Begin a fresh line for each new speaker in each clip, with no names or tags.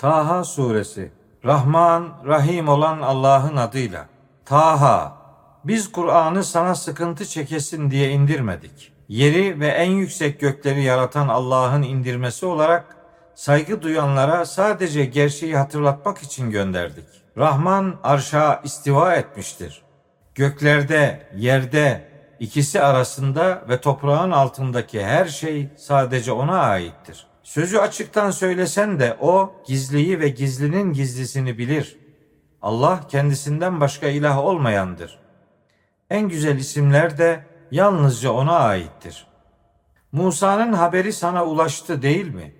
Taha suresi Rahman, Rahim olan Allah'ın adıyla. Taha, biz Kur'an'ı sana sıkıntı çekesin diye indirmedik. Yeri ve en yüksek gökleri yaratan Allah'ın indirmesi olarak saygı duyanlara sadece gerçeği hatırlatmak için gönderdik. Rahman arşa istiva etmiştir. Göklerde, yerde, ikisi arasında ve toprağın altındaki her şey sadece ona aittir. Sözü açıktan söylesen de o gizliyi ve gizlinin gizlisini bilir. Allah kendisinden başka ilah olmayandır. En güzel isimler de yalnızca ona aittir. Musa'nın haberi sana ulaştı değil mi?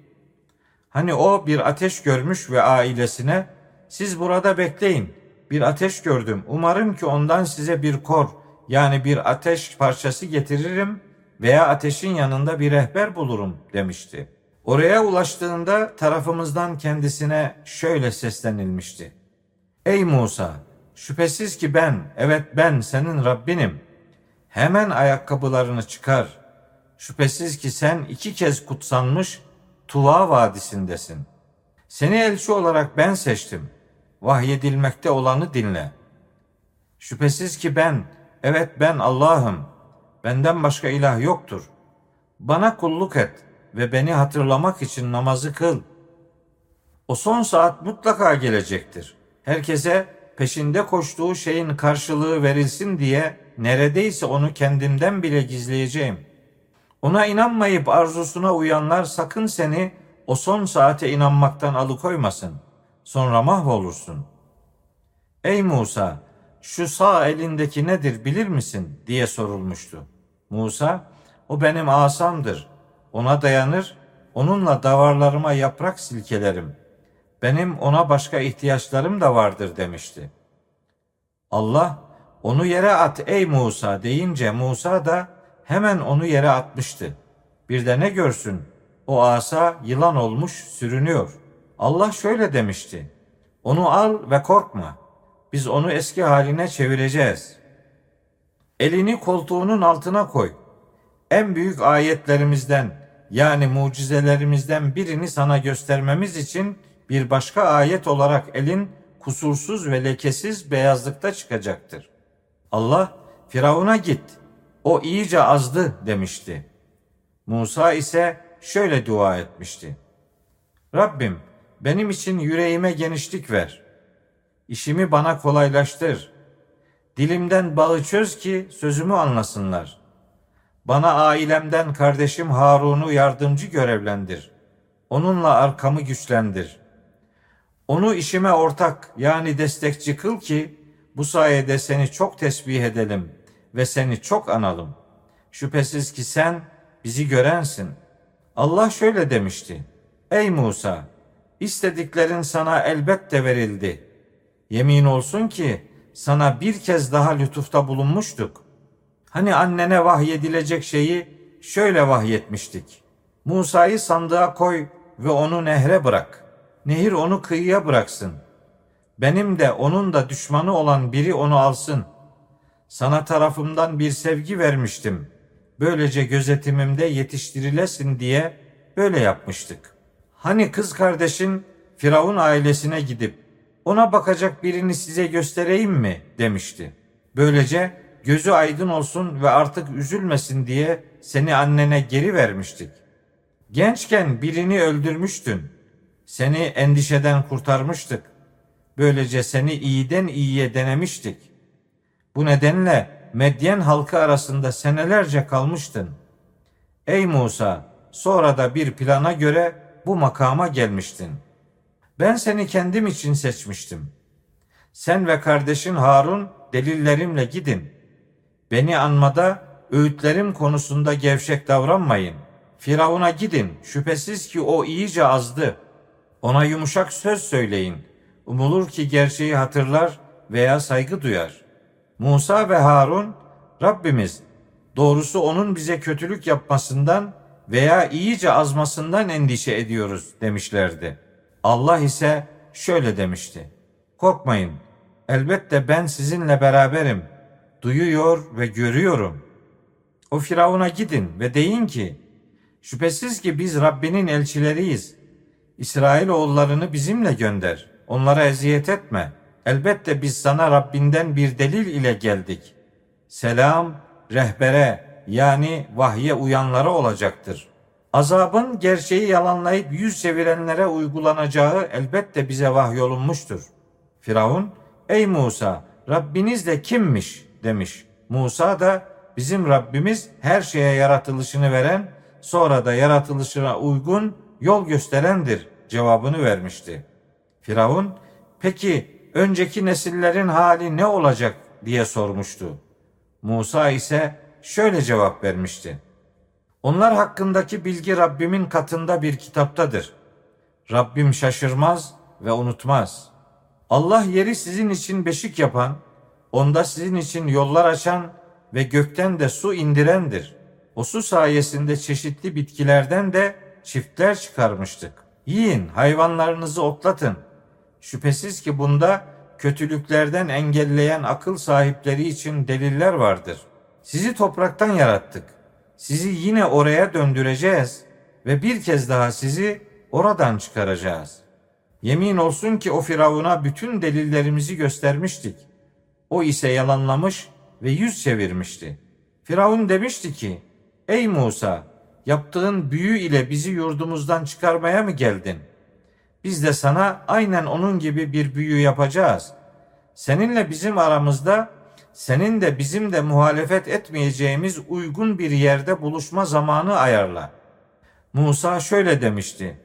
Hani o bir ateş görmüş ve ailesine siz burada bekleyin. Bir ateş gördüm. Umarım ki ondan size bir kor yani bir ateş parçası getiririm veya ateşin yanında bir rehber bulurum demişti. Oraya ulaştığında tarafımızdan kendisine şöyle seslenilmişti. Ey Musa! Şüphesiz ki ben, evet ben senin Rabbinim. Hemen ayakkabılarını çıkar. Şüphesiz ki sen iki kez kutsanmış Tuva vadisindesin. Seni elçi olarak ben seçtim. Vahyedilmekte olanı dinle. Şüphesiz ki ben, evet ben Allah'ım. Benden başka ilah yoktur. Bana kulluk et ve beni hatırlamak için namazı kıl. O son saat mutlaka gelecektir. Herkese peşinde koştuğu şeyin karşılığı verilsin diye neredeyse onu kendimden bile gizleyeceğim. Ona inanmayıp arzusuna uyanlar sakın seni o son saate inanmaktan alıkoymasın. Sonra mahvolursun. Ey Musa, şu sağ elindeki nedir bilir misin diye sorulmuştu. Musa, o benim asamdır. Ona dayanır, onunla davarlarıma yaprak silkelerim. Benim ona başka ihtiyaçlarım da vardır demişti. Allah, onu yere at ey Musa deyince Musa da hemen onu yere atmıştı. Bir de ne görsün? O asa yılan olmuş sürünüyor. Allah şöyle demişti. Onu al ve korkma. Biz onu eski haline çevireceğiz. Elini koltuğunun altına koy. En büyük ayetlerimizden yani mucizelerimizden birini sana göstermemiz için bir başka ayet olarak elin kusursuz ve lekesiz beyazlıkta çıkacaktır. Allah Firavun'a git. O iyice azdı demişti. Musa ise şöyle dua etmişti. Rabbim benim için yüreğime genişlik ver. İşimi bana kolaylaştır. Dilimden bağı çöz ki sözümü anlasınlar. Bana ailemden kardeşim Harun'u yardımcı görevlendir. Onunla arkamı güçlendir. Onu işime ortak yani destekçi kıl ki bu sayede seni çok tesbih edelim ve seni çok analım. Şüphesiz ki sen bizi görensin. Allah şöyle demişti. Ey Musa! istediklerin sana elbette verildi. Yemin olsun ki sana bir kez daha lütufta bulunmuştuk. Hani annene vahyedilecek şeyi şöyle vahyetmiştik. Musa'yı sandığa koy ve onu nehre bırak. Nehir onu kıyıya bıraksın. Benim de onun da düşmanı olan biri onu alsın. Sana tarafımdan bir sevgi vermiştim. Böylece gözetimimde yetiştirilesin diye böyle yapmıştık. Hani kız kardeşin Firavun ailesine gidip ona bakacak birini size göstereyim mi demişti. Böylece gözü aydın olsun ve artık üzülmesin diye seni annene geri vermiştik. Gençken birini öldürmüştün. Seni endişeden kurtarmıştık. Böylece seni iyiden iyiye denemiştik. Bu nedenle Medyen halkı arasında senelerce kalmıştın. Ey Musa, sonra da bir plana göre bu makama gelmiştin. Ben seni kendim için seçmiştim. Sen ve kardeşin Harun delillerimle gidin. Beni anmada, öğütlerim konusunda gevşek davranmayın. Firavun'a gidin, şüphesiz ki o iyice azdı. Ona yumuşak söz söyleyin. Umulur ki gerçeği hatırlar veya saygı duyar. Musa ve Harun, Rabbimiz doğrusu onun bize kötülük yapmasından veya iyice azmasından endişe ediyoruz demişlerdi. Allah ise şöyle demişti. Korkmayın. Elbette ben sizinle beraberim. Duyuyor ve görüyorum. O Firavun'a gidin ve deyin ki, şüphesiz ki biz Rabbinin elçileriyiz. İsrail oğullarını bizimle gönder. Onlara eziyet etme. Elbette biz sana Rabbinden bir delil ile geldik. Selam rehbere yani vahye uyanlara olacaktır. Azabın gerçeği yalanlayıp yüz çevirenlere uygulanacağı elbette bize vahyolunmuştur. Firavun, ey Musa Rabbiniz de kimmiş demiş. Musa da bizim Rabbimiz her şeye yaratılışını veren, sonra da yaratılışına uygun yol gösterendir cevabını vermişti. Firavun, peki önceki nesillerin hali ne olacak diye sormuştu. Musa ise şöyle cevap vermişti. Onlar hakkındaki bilgi Rabbimin katında bir kitaptadır. Rabbim şaşırmaz ve unutmaz. Allah yeri sizin için beşik yapan, onda sizin için yollar açan ve gökten de su indirendir. O su sayesinde çeşitli bitkilerden de çiftler çıkarmıştık. Yiyin, hayvanlarınızı otlatın. Şüphesiz ki bunda kötülüklerden engelleyen akıl sahipleri için deliller vardır. Sizi topraktan yarattık. Sizi yine oraya döndüreceğiz ve bir kez daha sizi oradan çıkaracağız. Yemin olsun ki o Firavun'a bütün delillerimizi göstermiştik. O ise yalanlamış ve yüz çevirmişti. Firavun demişti ki, Ey Musa, yaptığın büyü ile bizi yurdumuzdan çıkarmaya mı geldin? Biz de sana aynen onun gibi bir büyü yapacağız. Seninle bizim aramızda senin de bizim de muhalefet etmeyeceğimiz uygun bir yerde buluşma zamanı ayarla. Musa şöyle demişti.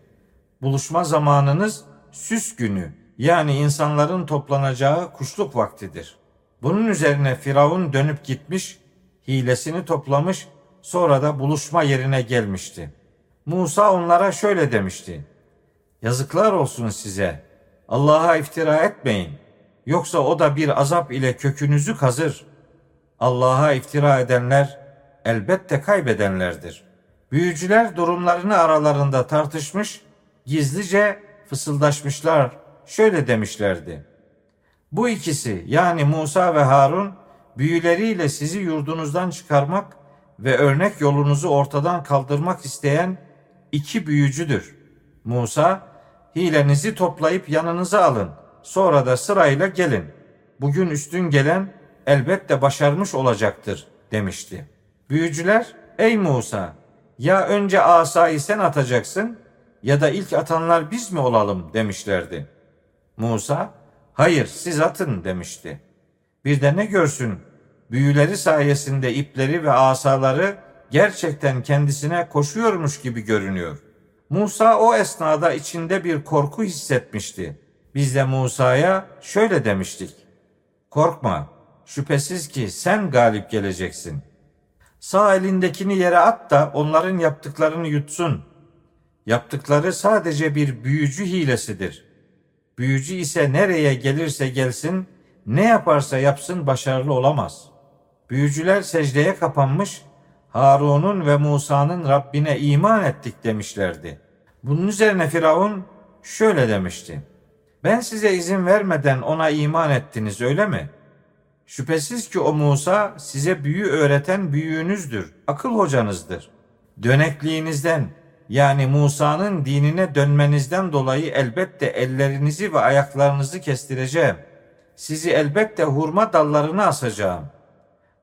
Buluşma zamanınız süs günü yani insanların toplanacağı kuşluk vaktidir. Bunun üzerine Firavun dönüp gitmiş, hilesini toplamış, sonra da buluşma yerine gelmişti. Musa onlara şöyle demişti. Yazıklar olsun size. Allah'a iftira etmeyin. Yoksa o da bir azap ile kökünüzü kazır. Allah'a iftira edenler elbette kaybedenlerdir. Büyücüler durumlarını aralarında tartışmış, gizlice fısıldaşmışlar. Şöyle demişlerdi. Bu ikisi yani Musa ve Harun büyüleriyle sizi yurdunuzdan çıkarmak ve örnek yolunuzu ortadan kaldırmak isteyen iki büyücüdür. Musa, hilenizi toplayıp yanınıza alın. Sonra da sırayla gelin. Bugün üstün gelen elbette başarmış olacaktır demişti. Büyücüler, ey Musa, ya önce asayı sen atacaksın ya da ilk atanlar biz mi olalım demişlerdi. Musa, hayır siz atın demişti. Bir de ne görsün, büyüleri sayesinde ipleri ve asaları gerçekten kendisine koşuyormuş gibi görünüyor. Musa o esnada içinde bir korku hissetmişti. Biz de Musa'ya şöyle demiştik. Korkma, şüphesiz ki sen galip geleceksin. Sağ elindekini yere at da onların yaptıklarını yutsun. Yaptıkları sadece bir büyücü hilesidir. Büyücü ise nereye gelirse gelsin, ne yaparsa yapsın başarılı olamaz. Büyücüler secdeye kapanmış, Harun'un ve Musa'nın Rabbine iman ettik demişlerdi. Bunun üzerine Firavun şöyle demişti. Ben size izin vermeden ona iman ettiniz öyle mi? Şüphesiz ki o Musa size büyü öğreten büyüğünüzdür, akıl hocanızdır. Dönekliğinizden yani Musa'nın dinine dönmenizden dolayı elbette ellerinizi ve ayaklarınızı kestireceğim. Sizi elbette hurma dallarına asacağım.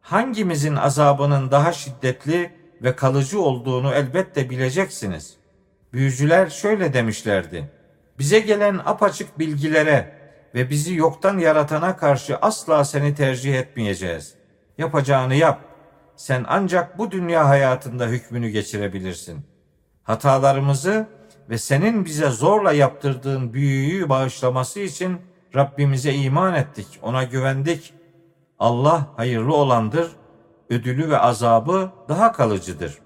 Hangimizin azabının daha şiddetli ve kalıcı olduğunu elbette bileceksiniz. Büyücüler şöyle demişlerdi. Bize gelen apaçık bilgilere ve bizi yoktan yaratana karşı asla seni tercih etmeyeceğiz. Yapacağını yap. Sen ancak bu dünya hayatında hükmünü geçirebilirsin. Hatalarımızı ve senin bize zorla yaptırdığın büyüyü bağışlaması için Rabbimize iman ettik, ona güvendik. Allah hayırlı olandır, ödülü ve azabı daha kalıcıdır.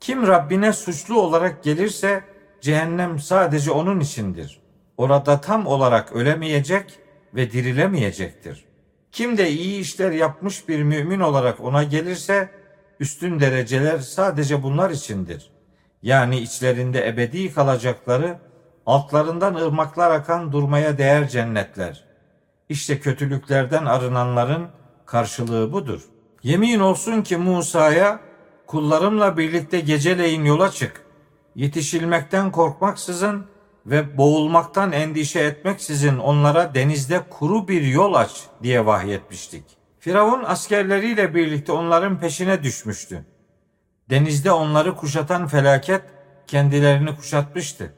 Kim Rabbine suçlu olarak gelirse cehennem sadece onun içindir. Orada tam olarak ölemeyecek ve dirilemeyecektir. Kim de iyi işler yapmış bir mümin olarak ona gelirse üstün dereceler sadece bunlar içindir. Yani içlerinde ebedi kalacakları altlarından ırmaklar akan durmaya değer cennetler. İşte kötülüklerden arınanların karşılığı budur. Yemin olsun ki Musa'ya kullarımla birlikte geceleyin yola çık. Yetişilmekten korkmaksızın ve boğulmaktan endişe etmeksizin onlara denizde kuru bir yol aç diye vahyetmiştik. Firavun askerleriyle birlikte onların peşine düşmüştü. Denizde onları kuşatan felaket kendilerini kuşatmıştı.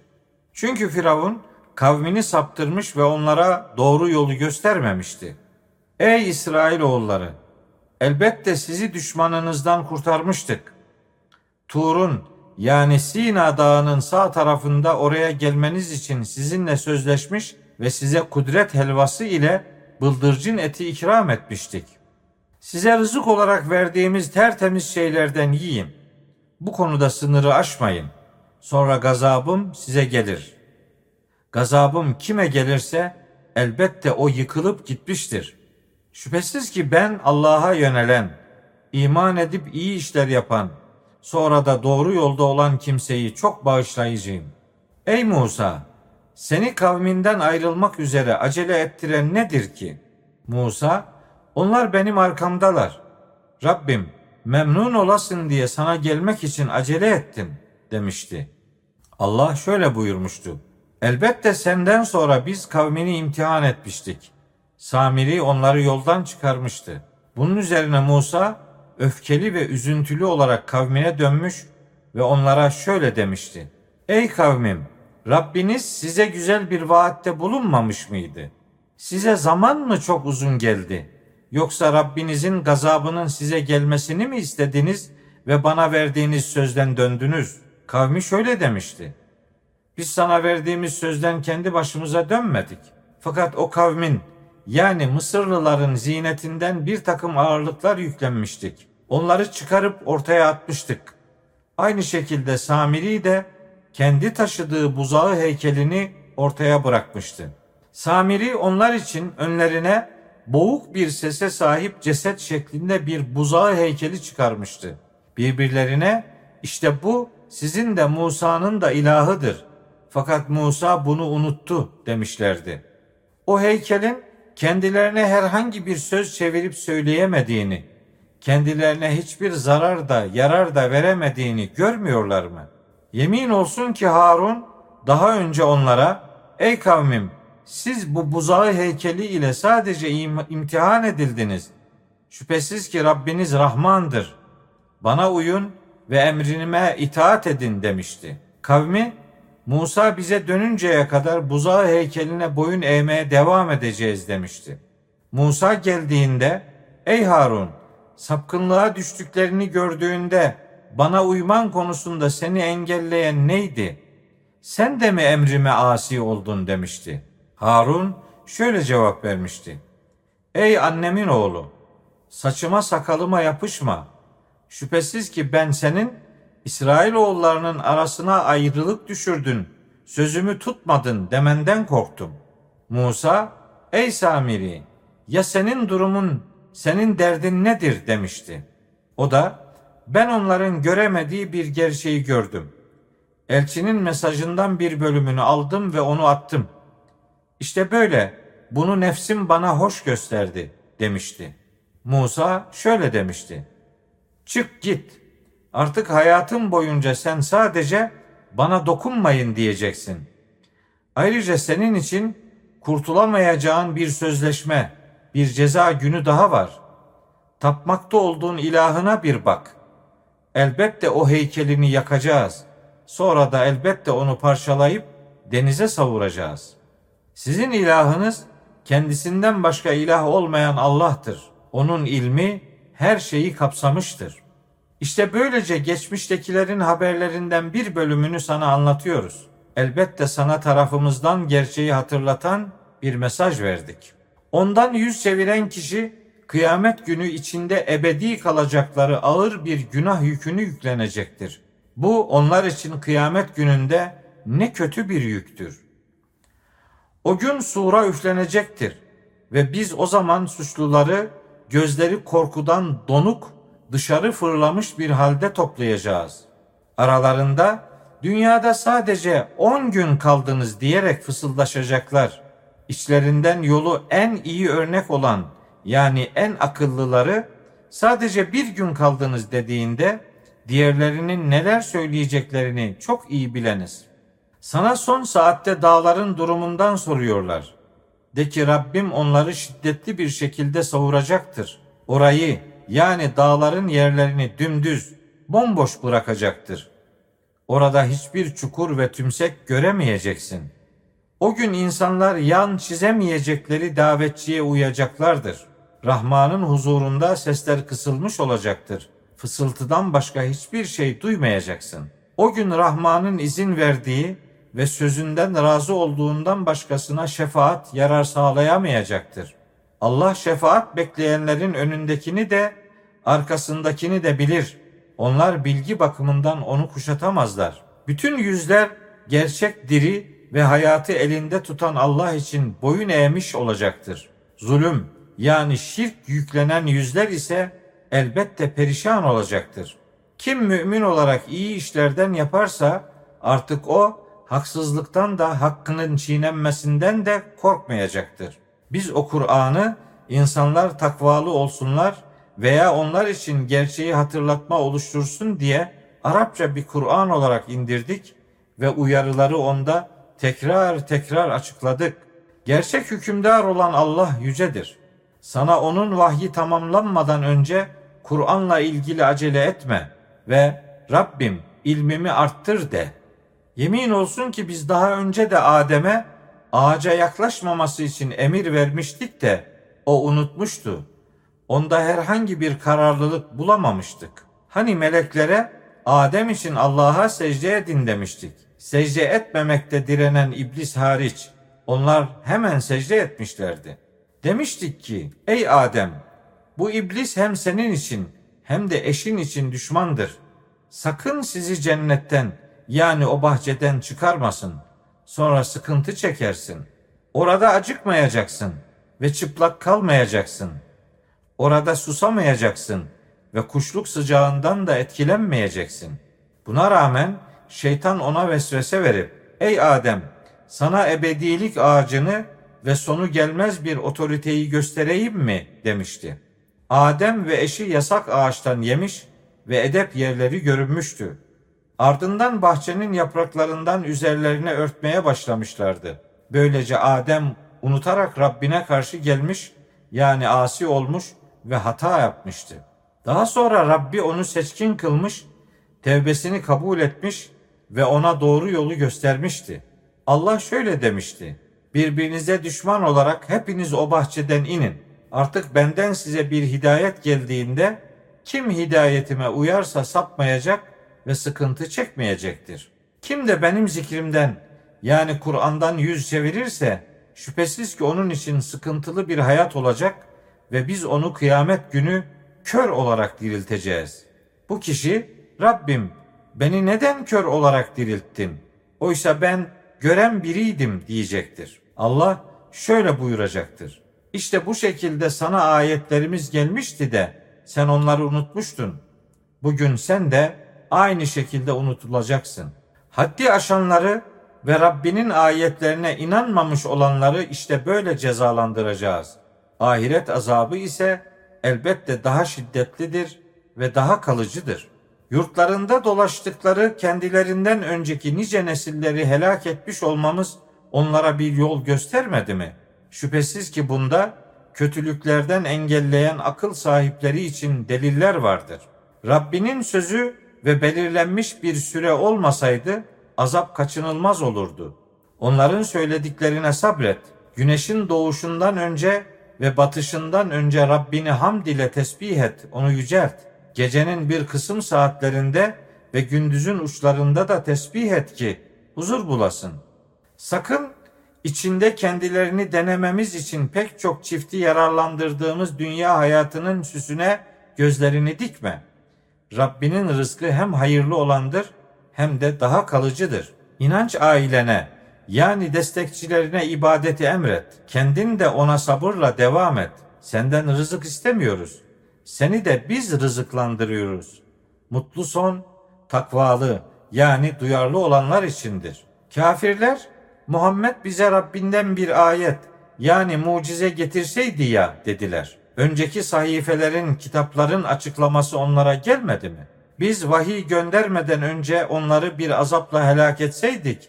Çünkü Firavun kavmini saptırmış ve onlara doğru yolu göstermemişti. Ey İsrailoğulları! Elbette sizi düşmanınızdan kurtarmıştık. Tur'un yani Sina Dağı'nın sağ tarafında oraya gelmeniz için sizinle sözleşmiş ve size kudret helvası ile bıldırcın eti ikram etmiştik. Size rızık olarak verdiğimiz tertemiz şeylerden yiyin. Bu konuda sınırı aşmayın. Sonra gazabım size gelir. Gazabım kime gelirse elbette o yıkılıp gitmiştir. Şüphesiz ki ben Allah'a yönelen, iman edip iyi işler yapan, sonra da doğru yolda olan kimseyi çok bağışlayıcıyım. Ey Musa! Seni kavminden ayrılmak üzere acele ettiren nedir ki? Musa, onlar benim arkamdalar. Rabbim, memnun olasın diye sana gelmek için acele ettim demişti. Allah şöyle buyurmuştu. Elbette senden sonra biz kavmini imtihan etmiştik. Samiri onları yoldan çıkarmıştı. Bunun üzerine Musa öfkeli ve üzüntülü olarak kavmine dönmüş ve onlara şöyle demişti. Ey kavmim! Rabbiniz size güzel bir vaatte bulunmamış mıydı? Size zaman mı çok uzun geldi? Yoksa Rabbinizin gazabının size gelmesini mi istediniz ve bana verdiğiniz sözden döndünüz? Kavmi şöyle demişti. Biz sana verdiğimiz sözden kendi başımıza dönmedik. Fakat o kavmin yani Mısırlıların zinetinden bir takım ağırlıklar yüklenmiştik. Onları çıkarıp ortaya atmıştık. Aynı şekilde Samiri de kendi taşıdığı buzağı heykelini ortaya bırakmıştı. Samiri onlar için önlerine boğuk bir sese sahip ceset şeklinde bir buzağı heykeli çıkarmıştı. Birbirlerine işte bu sizin de Musa'nın da ilahıdır. Fakat Musa bunu unuttu demişlerdi. O heykelin kendilerine herhangi bir söz çevirip söyleyemediğini, kendilerine hiçbir zarar da yarar da veremediğini görmüyorlar mı? Yemin olsun ki Harun daha önce onlara ey kavmim siz bu buzağı heykeli ile sadece im- imtihan edildiniz. Şüphesiz ki Rabbiniz Rahmandır. Bana uyun ve emrime itaat edin demişti. Kavmi Musa bize dönünceye kadar buzağı heykeline boyun eğmeye devam edeceğiz demişti. Musa geldiğinde ey Harun sapkınlığa düştüklerini gördüğünde bana uyman konusunda seni engelleyen neydi? Sen de mi emrime asi oldun demişti. Harun şöyle cevap vermişti. Ey annemin oğlu saçıma sakalıma yapışma. Şüphesiz ki ben senin İsrailoğullarının arasına ayrılık düşürdün, sözümü tutmadın demenden korktum. Musa, ey Samiri, ya senin durumun, senin derdin nedir demişti. O da, ben onların göremediği bir gerçeği gördüm. Elçinin mesajından bir bölümünü aldım ve onu attım. İşte böyle, bunu nefsim bana hoş gösterdi demişti. Musa şöyle demişti. Çık git.'' Artık hayatım boyunca sen sadece bana dokunmayın diyeceksin. Ayrıca senin için kurtulamayacağın bir sözleşme, bir ceza günü daha var. Tapmakta olduğun ilahına bir bak. Elbette o heykelini yakacağız. Sonra da elbette onu parçalayıp denize savuracağız. Sizin ilahınız kendisinden başka ilah olmayan Allah'tır. Onun ilmi her şeyi kapsamıştır. İşte böylece geçmiştekilerin haberlerinden bir bölümünü sana anlatıyoruz. Elbette sana tarafımızdan gerçeği hatırlatan bir mesaj verdik. Ondan yüz çeviren kişi kıyamet günü içinde ebedi kalacakları ağır bir günah yükünü yüklenecektir. Bu onlar için kıyamet gününde ne kötü bir yüktür. O gün sura üflenecektir ve biz o zaman suçluları gözleri korkudan donuk dışarı fırlamış bir halde toplayacağız. Aralarında dünyada sadece on gün kaldınız diyerek fısıldaşacaklar. İçlerinden yolu en iyi örnek olan yani en akıllıları sadece bir gün kaldınız dediğinde diğerlerinin neler söyleyeceklerini çok iyi bileniz. Sana son saatte dağların durumundan soruyorlar. De ki Rabbim onları şiddetli bir şekilde savuracaktır. Orayı yani dağların yerlerini dümdüz, bomboş bırakacaktır. Orada hiçbir çukur ve tümsek göremeyeceksin. O gün insanlar yan çizemeyecekleri davetçiye uyacaklardır. Rahman'ın huzurunda sesler kısılmış olacaktır. Fısıltıdan başka hiçbir şey duymayacaksın. O gün Rahman'ın izin verdiği ve sözünden razı olduğundan başkasına şefaat yarar sağlayamayacaktır. Allah şefaat bekleyenlerin önündekini de arkasındakini de bilir. Onlar bilgi bakımından onu kuşatamazlar. Bütün yüzler gerçek diri ve hayatı elinde tutan Allah için boyun eğmiş olacaktır. Zulüm yani şirk yüklenen yüzler ise elbette perişan olacaktır. Kim mümin olarak iyi işlerden yaparsa artık o haksızlıktan da hakkının çiğnenmesinden de korkmayacaktır. Biz o Kur'an'ı insanlar takvalı olsunlar veya onlar için gerçeği hatırlatma oluştursun diye Arapça bir Kur'an olarak indirdik ve uyarıları onda tekrar tekrar açıkladık. Gerçek hükümdar olan Allah yücedir. Sana onun vahyi tamamlanmadan önce Kur'an'la ilgili acele etme ve Rabbim ilmimi arttır de. Yemin olsun ki biz daha önce de Adem'e ağaca yaklaşmaması için emir vermiştik de o unutmuştu. Onda herhangi bir kararlılık bulamamıştık. Hani meleklere Adem için Allah'a secde edin demiştik. Secde etmemekte direnen iblis hariç onlar hemen secde etmişlerdi. Demiştik ki ey Adem bu iblis hem senin için hem de eşin için düşmandır. Sakın sizi cennetten yani o bahçeden çıkarmasın. Sonra sıkıntı çekersin. Orada acıkmayacaksın ve çıplak kalmayacaksın. Orada susamayacaksın ve kuşluk sıcağından da etkilenmeyeceksin. Buna rağmen şeytan ona vesvese verip, ey Adem sana ebedilik ağacını ve sonu gelmez bir otoriteyi göstereyim mi demişti. Adem ve eşi yasak ağaçtan yemiş ve edep yerleri görünmüştü. Ardından bahçenin yapraklarından üzerlerine örtmeye başlamışlardı. Böylece Adem unutarak Rabbine karşı gelmiş yani asi olmuş ve hata yapmıştı. Daha sonra Rabbi onu seçkin kılmış, tevbesini kabul etmiş ve ona doğru yolu göstermişti. Allah şöyle demişti. Birbirinize düşman olarak hepiniz o bahçeden inin. Artık benden size bir hidayet geldiğinde kim hidayetime uyarsa sapmayacak ve sıkıntı çekmeyecektir. Kim de benim zikrimden yani Kur'an'dan yüz çevirirse şüphesiz ki onun için sıkıntılı bir hayat olacak ve biz onu kıyamet günü kör olarak dirilteceğiz. Bu kişi Rabbim beni neden kör olarak dirilttin? Oysa ben gören biriydim diyecektir. Allah şöyle buyuracaktır. İşte bu şekilde sana ayetlerimiz gelmişti de sen onları unutmuştun. Bugün sen de aynı şekilde unutulacaksın. Haddi aşanları ve Rabbinin ayetlerine inanmamış olanları işte böyle cezalandıracağız. Ahiret azabı ise elbette daha şiddetlidir ve daha kalıcıdır. Yurtlarında dolaştıkları kendilerinden önceki nice nesilleri helak etmiş olmamız onlara bir yol göstermedi mi? Şüphesiz ki bunda kötülüklerden engelleyen akıl sahipleri için deliller vardır. Rabbinin sözü ve belirlenmiş bir süre olmasaydı azap kaçınılmaz olurdu. Onların söylediklerine sabret. Güneşin doğuşundan önce ve batışından önce Rabbini hamd ile tesbih et, onu yücelt. Gecenin bir kısım saatlerinde ve gündüzün uçlarında da tesbih et ki huzur bulasın. Sakın içinde kendilerini denememiz için pek çok çifti yararlandırdığımız dünya hayatının süsüne gözlerini dikme. Rabbinin rızkı hem hayırlı olandır hem de daha kalıcıdır. İnanç ailene yani destekçilerine ibadeti emret. Kendin de ona sabırla devam et. Senden rızık istemiyoruz. Seni de biz rızıklandırıyoruz. Mutlu son takvalı yani duyarlı olanlar içindir. Kafirler Muhammed bize Rabbinden bir ayet yani mucize getirseydi ya dediler. Önceki sahifelerin, kitapların açıklaması onlara gelmedi mi? Biz vahiy göndermeden önce onları bir azapla helak etseydik,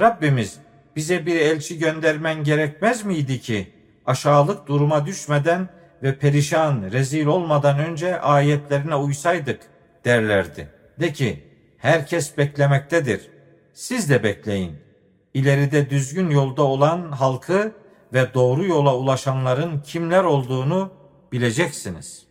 Rabbimiz bize bir elçi göndermen gerekmez miydi ki aşağılık duruma düşmeden ve perişan, rezil olmadan önce ayetlerine uysaydık derlerdi. De ki herkes beklemektedir. Siz de bekleyin. İleride düzgün yolda olan halkı ve doğru yola ulaşanların kimler olduğunu bileceksiniz.''